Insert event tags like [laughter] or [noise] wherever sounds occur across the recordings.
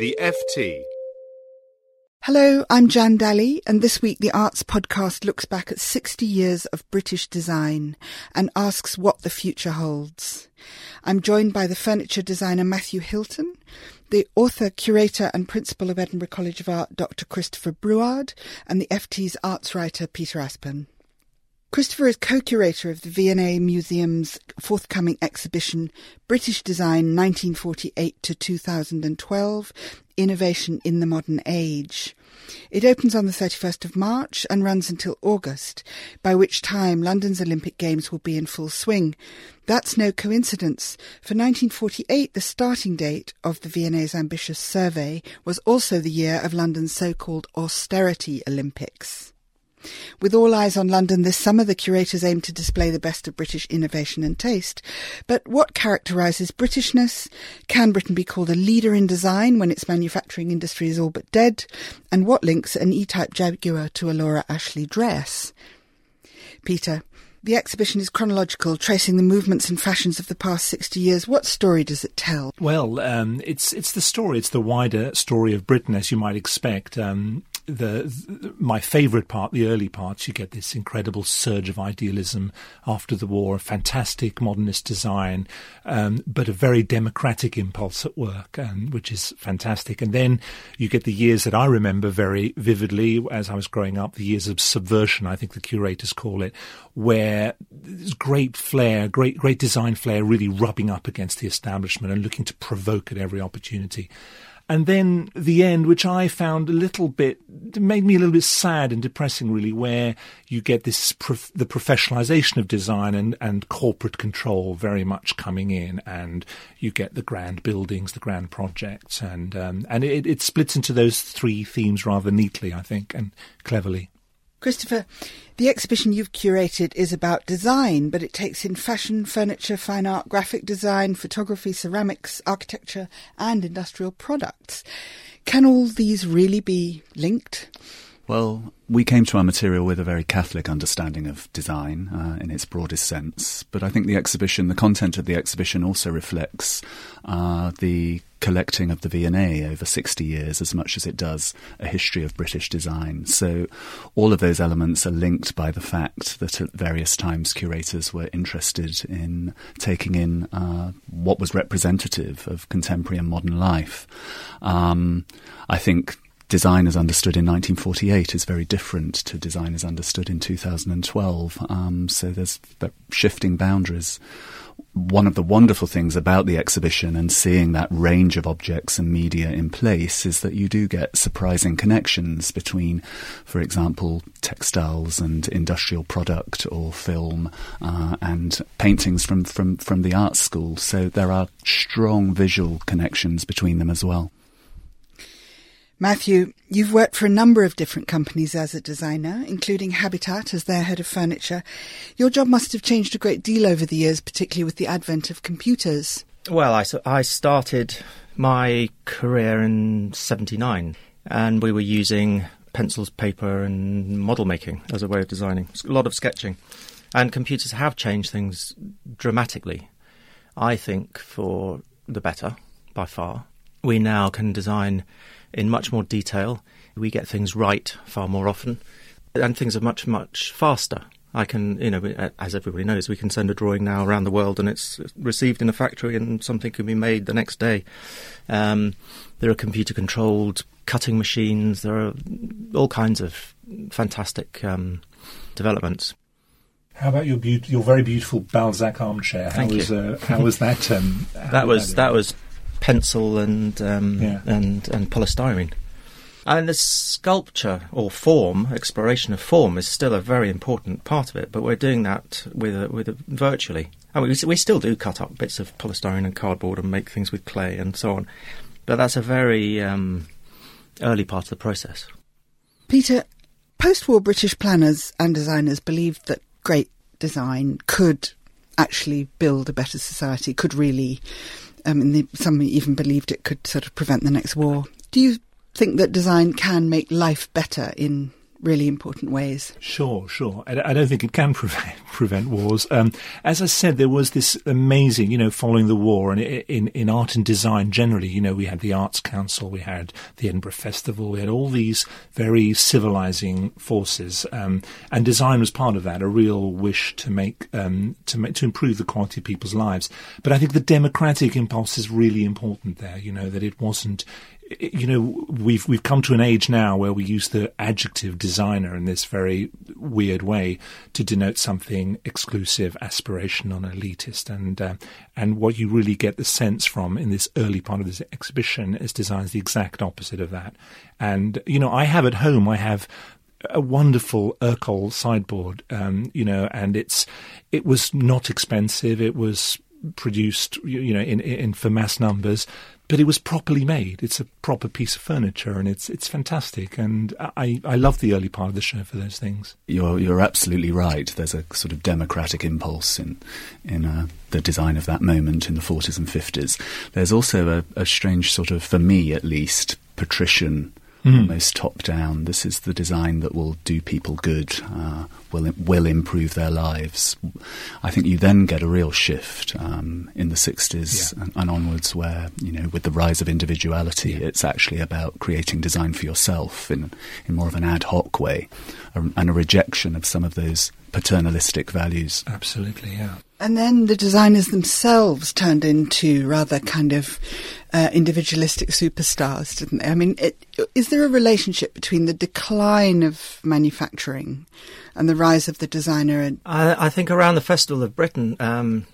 The FT. Hello, I'm Jan Dalley, and this week the Arts Podcast looks back at 60 years of British design and asks what the future holds. I'm joined by the furniture designer Matthew Hilton, the author, curator, and principal of Edinburgh College of Art, Dr. Christopher Breward, and the FT's arts writer, Peter Aspden. Christopher is co-curator of the V&A Museum's forthcoming exhibition British Design 1948 to 2012 Innovation in the Modern Age. It opens on the 31st of March and runs until August, by which time London's Olympic Games will be in full swing. That's no coincidence. For 1948, the starting date of the V&A's ambitious survey was also the year of London's so-called austerity Olympics. With all eyes on London this summer, the curators aim to display the best of British innovation and taste. But what characterises Britishness? Can Britain be called a leader in design when its manufacturing industry is all but dead? And what links an E-type Jaguar to a Laura Ashley dress? Peter, the exhibition is chronological, tracing the movements and fashions of the past 60 years. What story does it tell? Well, um, it's it's the story. It's the wider story of Britain, as you might expect. Um, the, my favourite part, the early parts, you get this incredible surge of idealism after the war, fantastic modernist design, um, but a very democratic impulse at work, um, which is fantastic. And then you get the years that I remember very vividly as I was growing up, the years of subversion, I think the curators call it, where there's great flair, great great design flair, really rubbing up against the establishment and looking to provoke at every opportunity. And then the end, which I found a little bit, made me a little bit sad and depressing, really, where you get this, prof- the professionalization of design and, and corporate control very much coming in, and you get the grand buildings, the grand projects, and, um, and it, it splits into those three themes rather neatly, I think, and cleverly. Christopher, the exhibition you've curated is about design, but it takes in fashion, furniture, fine art, graphic design, photography, ceramics, architecture, and industrial products. Can all these really be linked? Well, we came to our material with a very Catholic understanding of design uh, in its broadest sense, but I think the exhibition, the content of the exhibition, also reflects uh, the collecting of the V&A over 60 years as much as it does a history of British design. So all of those elements are linked by the fact that at various times curators were interested in taking in uh, what was representative of contemporary and modern life. Um, I think design as understood in 1948 is very different to design as understood in 2012. Um, so there's shifting boundaries. One of the wonderful things about the exhibition and seeing that range of objects and media in place is that you do get surprising connections between, for example, textiles and industrial product or film uh, and paintings from, from, from the art school. So there are strong visual connections between them as well. Matthew, you've worked for a number of different companies as a designer, including Habitat as their head of furniture. Your job must have changed a great deal over the years, particularly with the advent of computers. Well, I, I started my career in 79 and we were using pencils, paper, and model making as a way of designing. A lot of sketching. And computers have changed things dramatically, I think, for the better, by far. We now can design in much more detail. We get things right far more often, and things are much, much faster. I can, you know, as everybody knows, we can send a drawing now around the world and it's received in a factory and something can be made the next day. Um, there are computer controlled cutting machines. There are all kinds of fantastic um, developments. How about your be- your very beautiful Balzac armchair? How Thank was you. Uh, how was that? Um, [laughs] that was that was pencil and um, Yeah. and and polystyrene. And the sculpture or form, exploration of form, is still a very important part of it. But we're doing that with a, with a, virtually. I mean, we, we still do cut up bits of polystyrene and cardboard and make things with clay and so on. But that's a very um, early part of the process. Peter, post war British planners and designers believed that great design could actually build a better society, could really, um, and some even believed it could sort of prevent the next war. Do you think that design can make life better in really important ways. Sure, sure. I, I don't think it can [laughs] prevent, prevent wars. Um, as I said, there was this amazing, you know, following the war, and in, in art and design generally, you know, we had the Arts Council, we had the Edinburgh Festival, we had all these very civilizing forces, um, and design was part of that. A real wish to make um, to make to improve the quality of people's lives. But I think the democratic impulse is really important there. You know that it wasn't you know, we've we've come to an age now where we use the adjective designer in this very weird way to denote something exclusive, aspirational, elitist. And uh, and what you really get the sense from in this early part of this exhibition is designs the exact opposite of that. And you know, I have at home, I have a wonderful Ercol sideboard, um, you know, and it's it was not expensive. It was produced, you know, in, in for mass numbers but it was properly made. It's a proper piece of furniture, and it's it's fantastic. And I I love the early part of the show for those things. You're you're absolutely right. There's a sort of democratic impulse in in uh, the design of that moment in the 40s and 50s. There's also a, a strange sort of, for me at least, patrician mm. almost top down. This is the design that will do people good, uh, will will improve their lives. I think you then get a real shift um, in the 60s yeah. and, and, onwards, where you know, with the rise of individuality, yeah. it's actually about creating design for yourself in in more of an ad hoc way, and a rejection of some of those paternalistic values. Absolutely, yeah. And then the designers themselves turned into rather kind of uh, individualistic superstars, didn't they? I mean, it, is there a relationship between the decline of manufacturing and the rise of the designer? And- I, I think around the Festival of Britain. Um,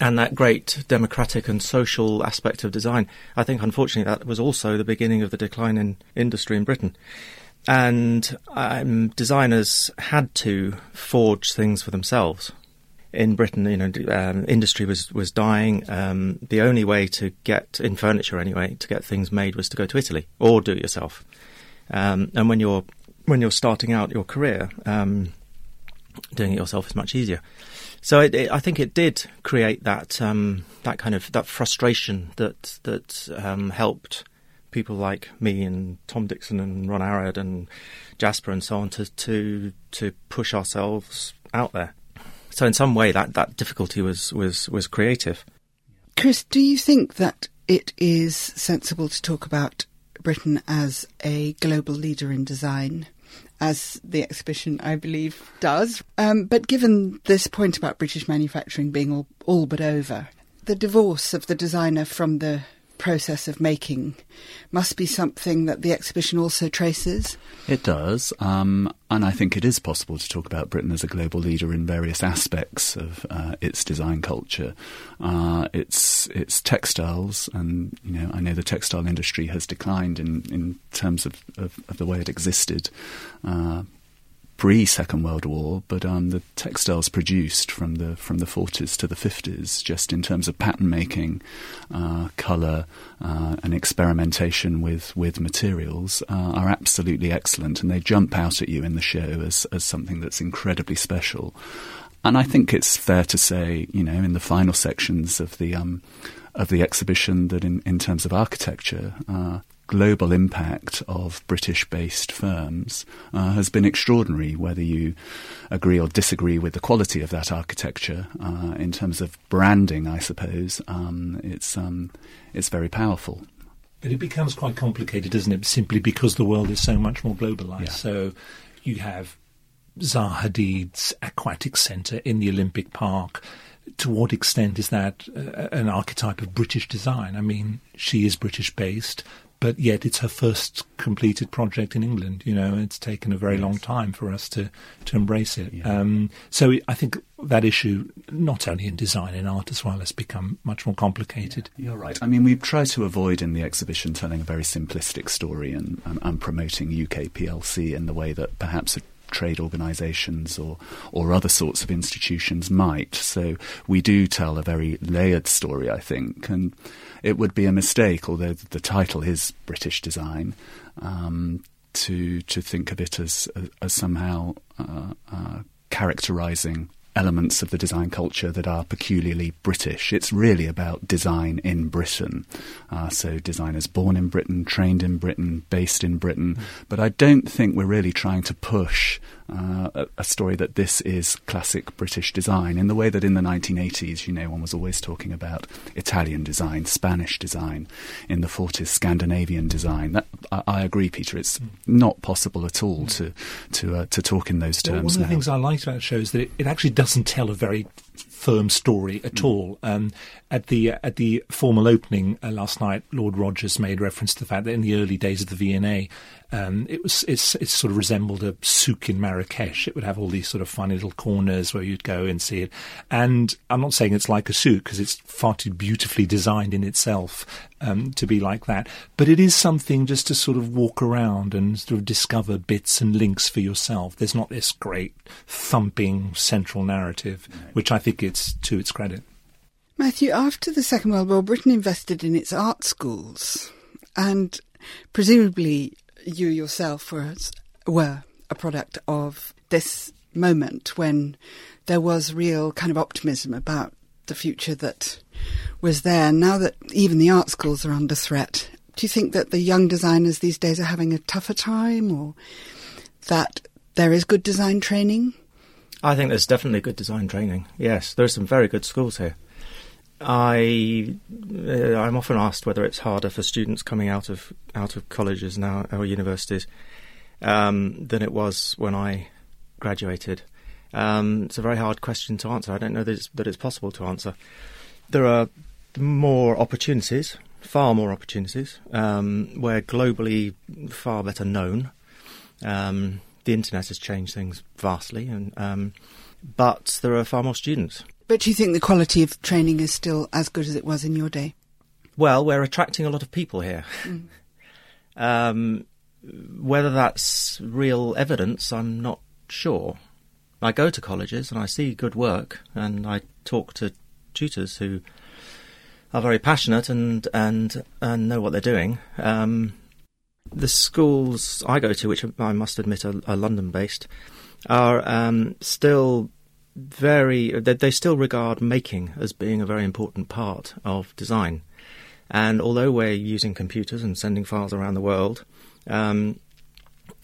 and that great democratic and social aspect of design, I think unfortunately that was also the beginning of the decline in industry in Britain and um, designers had to forge things for themselves. In Britain, you know, um, industry was was dying. Um, the only way to get in furniture, anyway, to get things made was to go to Italy or do it yourself. Um, and when you're when you're starting out your career, um, doing it yourself is much easier. So it, it, I think it did create that um, that kind of that frustration that that helped people like me and Tom Dixon and Ron Arad and Jasper and so on to to to push ourselves out there. So in some way, that that difficulty was was was creative. Chris, do you think that it is sensible to talk about Britain as a global leader in design? as the exhibition, I believe, does. Um, but given this point about British manufacturing being all, all but over, the divorce of the designer from the process of making must be something that the exhibition also traces. It does, um, and I think it is possible to talk about Britain as a global leader in various aspects of uh, its design culture. Uh, its its textiles, and you know, I know the textile industry has declined in in terms of, of, of the way it existed. Uh, pre Second World War, but um, the textiles produced from the from the 40s to the 50s, just in terms of pattern making, uh, colour, uh, and experimentation with with materials, uh, are absolutely excellent, and they jump out at you in the show as as something that's incredibly special. And I think it's fair to say, you know, in the final sections of the um, of the exhibition, that in, in terms of architecture, uh, global impact of British based firms uh, has been extraordinary, whether you agree or disagree with the quality of that architecture. Uh, in terms of branding, I suppose, um, it's, um, it's very powerful. But it becomes quite complicated, doesn't it? Simply because the world is so much more globalized. Yeah. So you have Zaha Hadid's aquatic centre in the Olympic Park to what extent is that uh, an archetype of British design? I mean, she is British based, but yet it's her first completed project in England. You know, it's taken a very yes. long time for us to to embrace it. Yeah. Um, so I think that issue, not only in design in art as well, has become much more complicated. Yeah, you're right. I mean, we've tried to avoid in the exhibition telling a very simplistic story and, and, and promoting UK PLC in the way that perhaps a trade organisations or or other sorts of institutions might. So we do tell a very layered story, I think, and it would be a mistake, although the title is British Design. Um, to to think of it as as somehow uh, uh, characterising elements of the design culture that are peculiarly British. It's really about design in Britain. Uh, so designers born in Britain, trained in Britain, based in Britain. Mm. But I don't think we're really trying to push uh, a, a, story that this is classic British design in the way that in the 1980s, you know, one was always talking about Italian design, Spanish design, in the 40s, Scandinavian design. That, I, I, agree, Peter. It's not possible at all to to uh, to talk in those terms. Well, one of the now. things I liked about the show is that it, it actually doesn't tell a very firm story at mm. all. Um, at the uh, at the formal opening uh, last night, Lord Rogers made reference to the fact that in the early days of the V&A, um, it was it's it sort of resembled a souk in Marrakesh. It would have all these sort of funny little corners where you'd go and see it. And I'm not saying it's like a souk because it's far too beautifully designed in itself um, to be like that. But it is something just to sort of walk around and sort of discover bits and links for yourself. There's not this great thumping central narrative, which I think it's to its credit. Matthew, after the Second World War, Britain invested in its art schools, and presumably you yourself were, were a product of this moment when there was real kind of optimism about the future that was there. Now that even the art schools are under threat, do you think that the young designers these days are having a tougher time or that there is good design training? I think there's definitely good design training. Yes, there are some very good schools here. I uh, I'm often asked whether it's harder for students coming out of out of colleges now or universities um, than it was when I graduated. Um, it's a very hard question to answer. I don't know that it's, that it's possible to answer. There are more opportunities, far more opportunities. Um, we're globally far better known. Um, the internet has changed things vastly, and um, but there are far more students. But do you think the quality of training is still as good as it was in your day? Well, we're attracting a lot of people here. Mm. [laughs] Um, whether that's real evidence, I'm not sure. I go to colleges and I see good work, and I talk to tutors who are very passionate and and and know what they're doing. Um, the schools I go to, which I must admit are, are London based, are um, still very they, they still regard making as being a very important part of design. And although we're using computers and sending files around the world, um,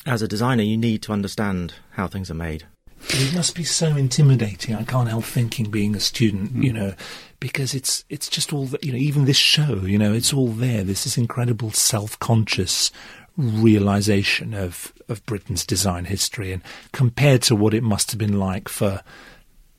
as a designer, you need to understand how things are made. It must be so intimidating. I can't help thinking, being a student, mm. you know, because it's it's just all that you know. Even this show, you know, it's all there. This is incredible self-conscious realization of of Britain's design history, and compared to what it must have been like for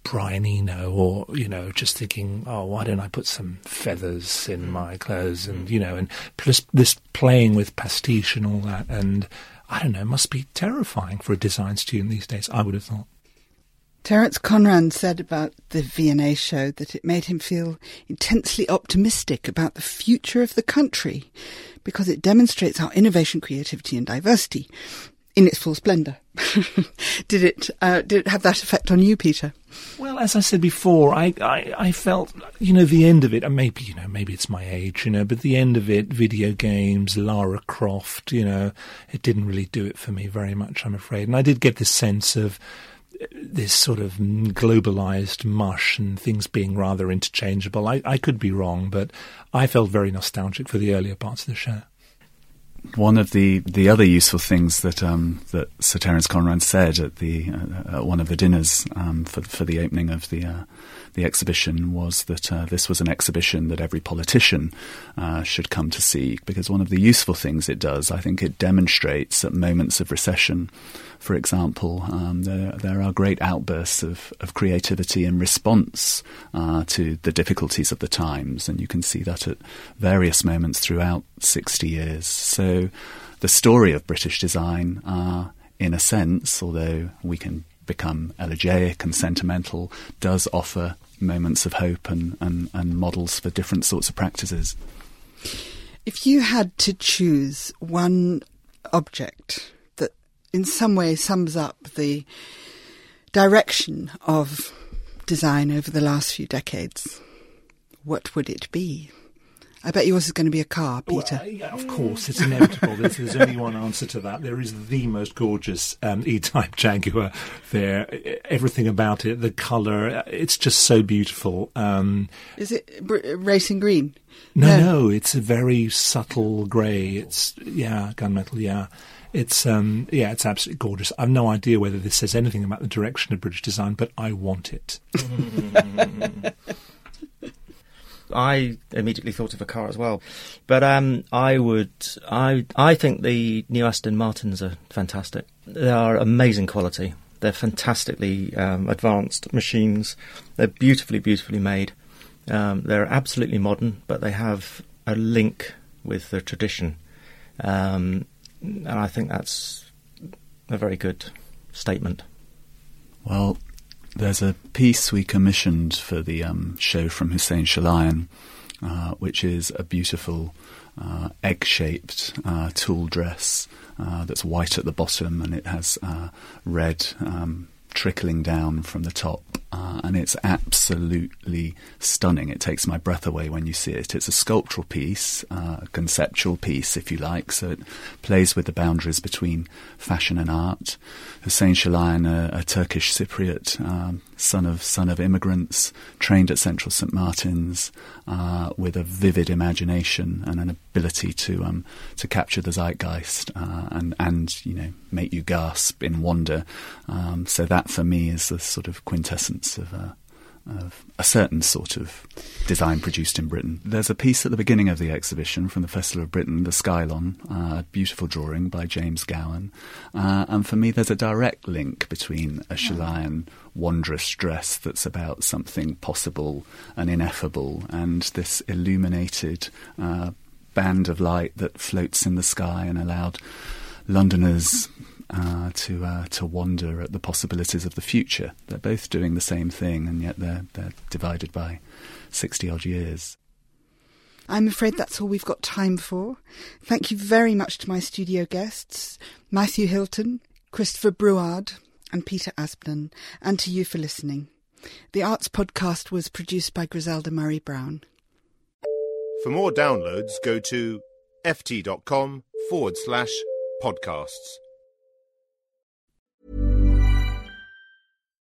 Brian Eno, or you know, just thinking, oh, why don't I put some feathers in mm. my clothes, and you know, and plus this playing with pastiche and all that, and I don't know, it must be terrifying for a design student these days. I would have thought. Terence Conran said about the V&A show that it made him feel intensely optimistic about the future of the country because it demonstrates our innovation, creativity and diversity in its full splendour. [laughs] did it uh, did it have that effect on you, Peter? Well, as I said before, I, I, I felt you know the end of it, and maybe you know maybe it's my age, you know, but the end of it, video games, Lara Croft, you know, it didn't really do it for me very much, I'm afraid, and I did get this sense of this sort of globalized mush and things being rather interchangeable. I, I could be wrong, but I felt very nostalgic for the earlier parts of the show one of the, the other useful things that um, that Sir Terence Conran said at the uh, at one of the dinners um, for for the opening of the uh, the exhibition was that uh, this was an exhibition that every politician uh, should come to see because one of the useful things it does, I think, it demonstrates at moments of recession for example, um, there, there are great outbursts of, of creativity in response uh, to the difficulties of the times, and you can see that at various moments throughout 60 years. So the story of British design, uh, in a sense, although we can become elegiac and sentimental, does offer moments of hope and, and, and models for different sorts of practices. If you had to choose one object that in some way sums up the direction of design over the last few decades, what would it be? I bet yours is going to be a car, Peter. Well, yeah, of course, it's inevitable. there's, there's, only one answer to that. There is the most gorgeous um, E-Type [laughs] Jaguar there. Everything about it, the colour, it's just so beautiful. Um, is it racing green? No, no, no, it's a very subtle grey. It's yeah, gunmetal. Yeah, it's um, yeah, it's absolutely gorgeous. I've no idea whether this says anything about the direction of British design, but I want it. [laughs] I immediately thought of a car as well, but um, I would I I think the new Aston Martins are fantastic. They are amazing quality. They're fantastically um, advanced machines. They're beautifully beautifully made. Um, they're absolutely modern, but they have a link with the tradition, um, and I think that's a very good statement. Well, there's a piece we commissioned for the um, show from Hussein Chalayan, uh, which is a beautiful uh, egg-shaped uh, tulle dress uh, that's white at the bottom and it has uh, red um, trickling down from the top, uh, and it's absolutely stunning. It takes my breath away when you see it. It's a sculptural piece, uh, a conceptual piece, if you like, so it plays with the boundaries between fashion and art. Hussein Chalayan, a, a Turkish Cypriot, um, son of son of immigrants, trained at Central St Martin's, uh, with a vivid imagination and an ability to um, to capture the zeitgeist uh, and and you know make you gasp in wonder. Um, so that for me is the sort of quintessence of. Uh, of a certain sort of design produced in Britain. There's a piece at the beginning of the exhibition from the Festival of Britain, the Skylon, uh, a beautiful drawing by James Gowan. Uh, and for me, there's a direct link between a Chalayan wondrous dress that's about something possible and ineffable and this illuminated uh, band of light that floats in the sky and allowed Londoners uh, to uh, to wonder at the possibilities of the future. They're both doing the same thing, and yet they're they're divided by sixty odd years. I'm afraid that's all we've got time for. Thank you very much to my studio guests, Matthew Hilton, Christopher Breward, and Peter Aspden, and to you for listening. The Arts Podcast was produced by Griselda Murray Brown. For more downloads, go to ft.com forward slash podcasts.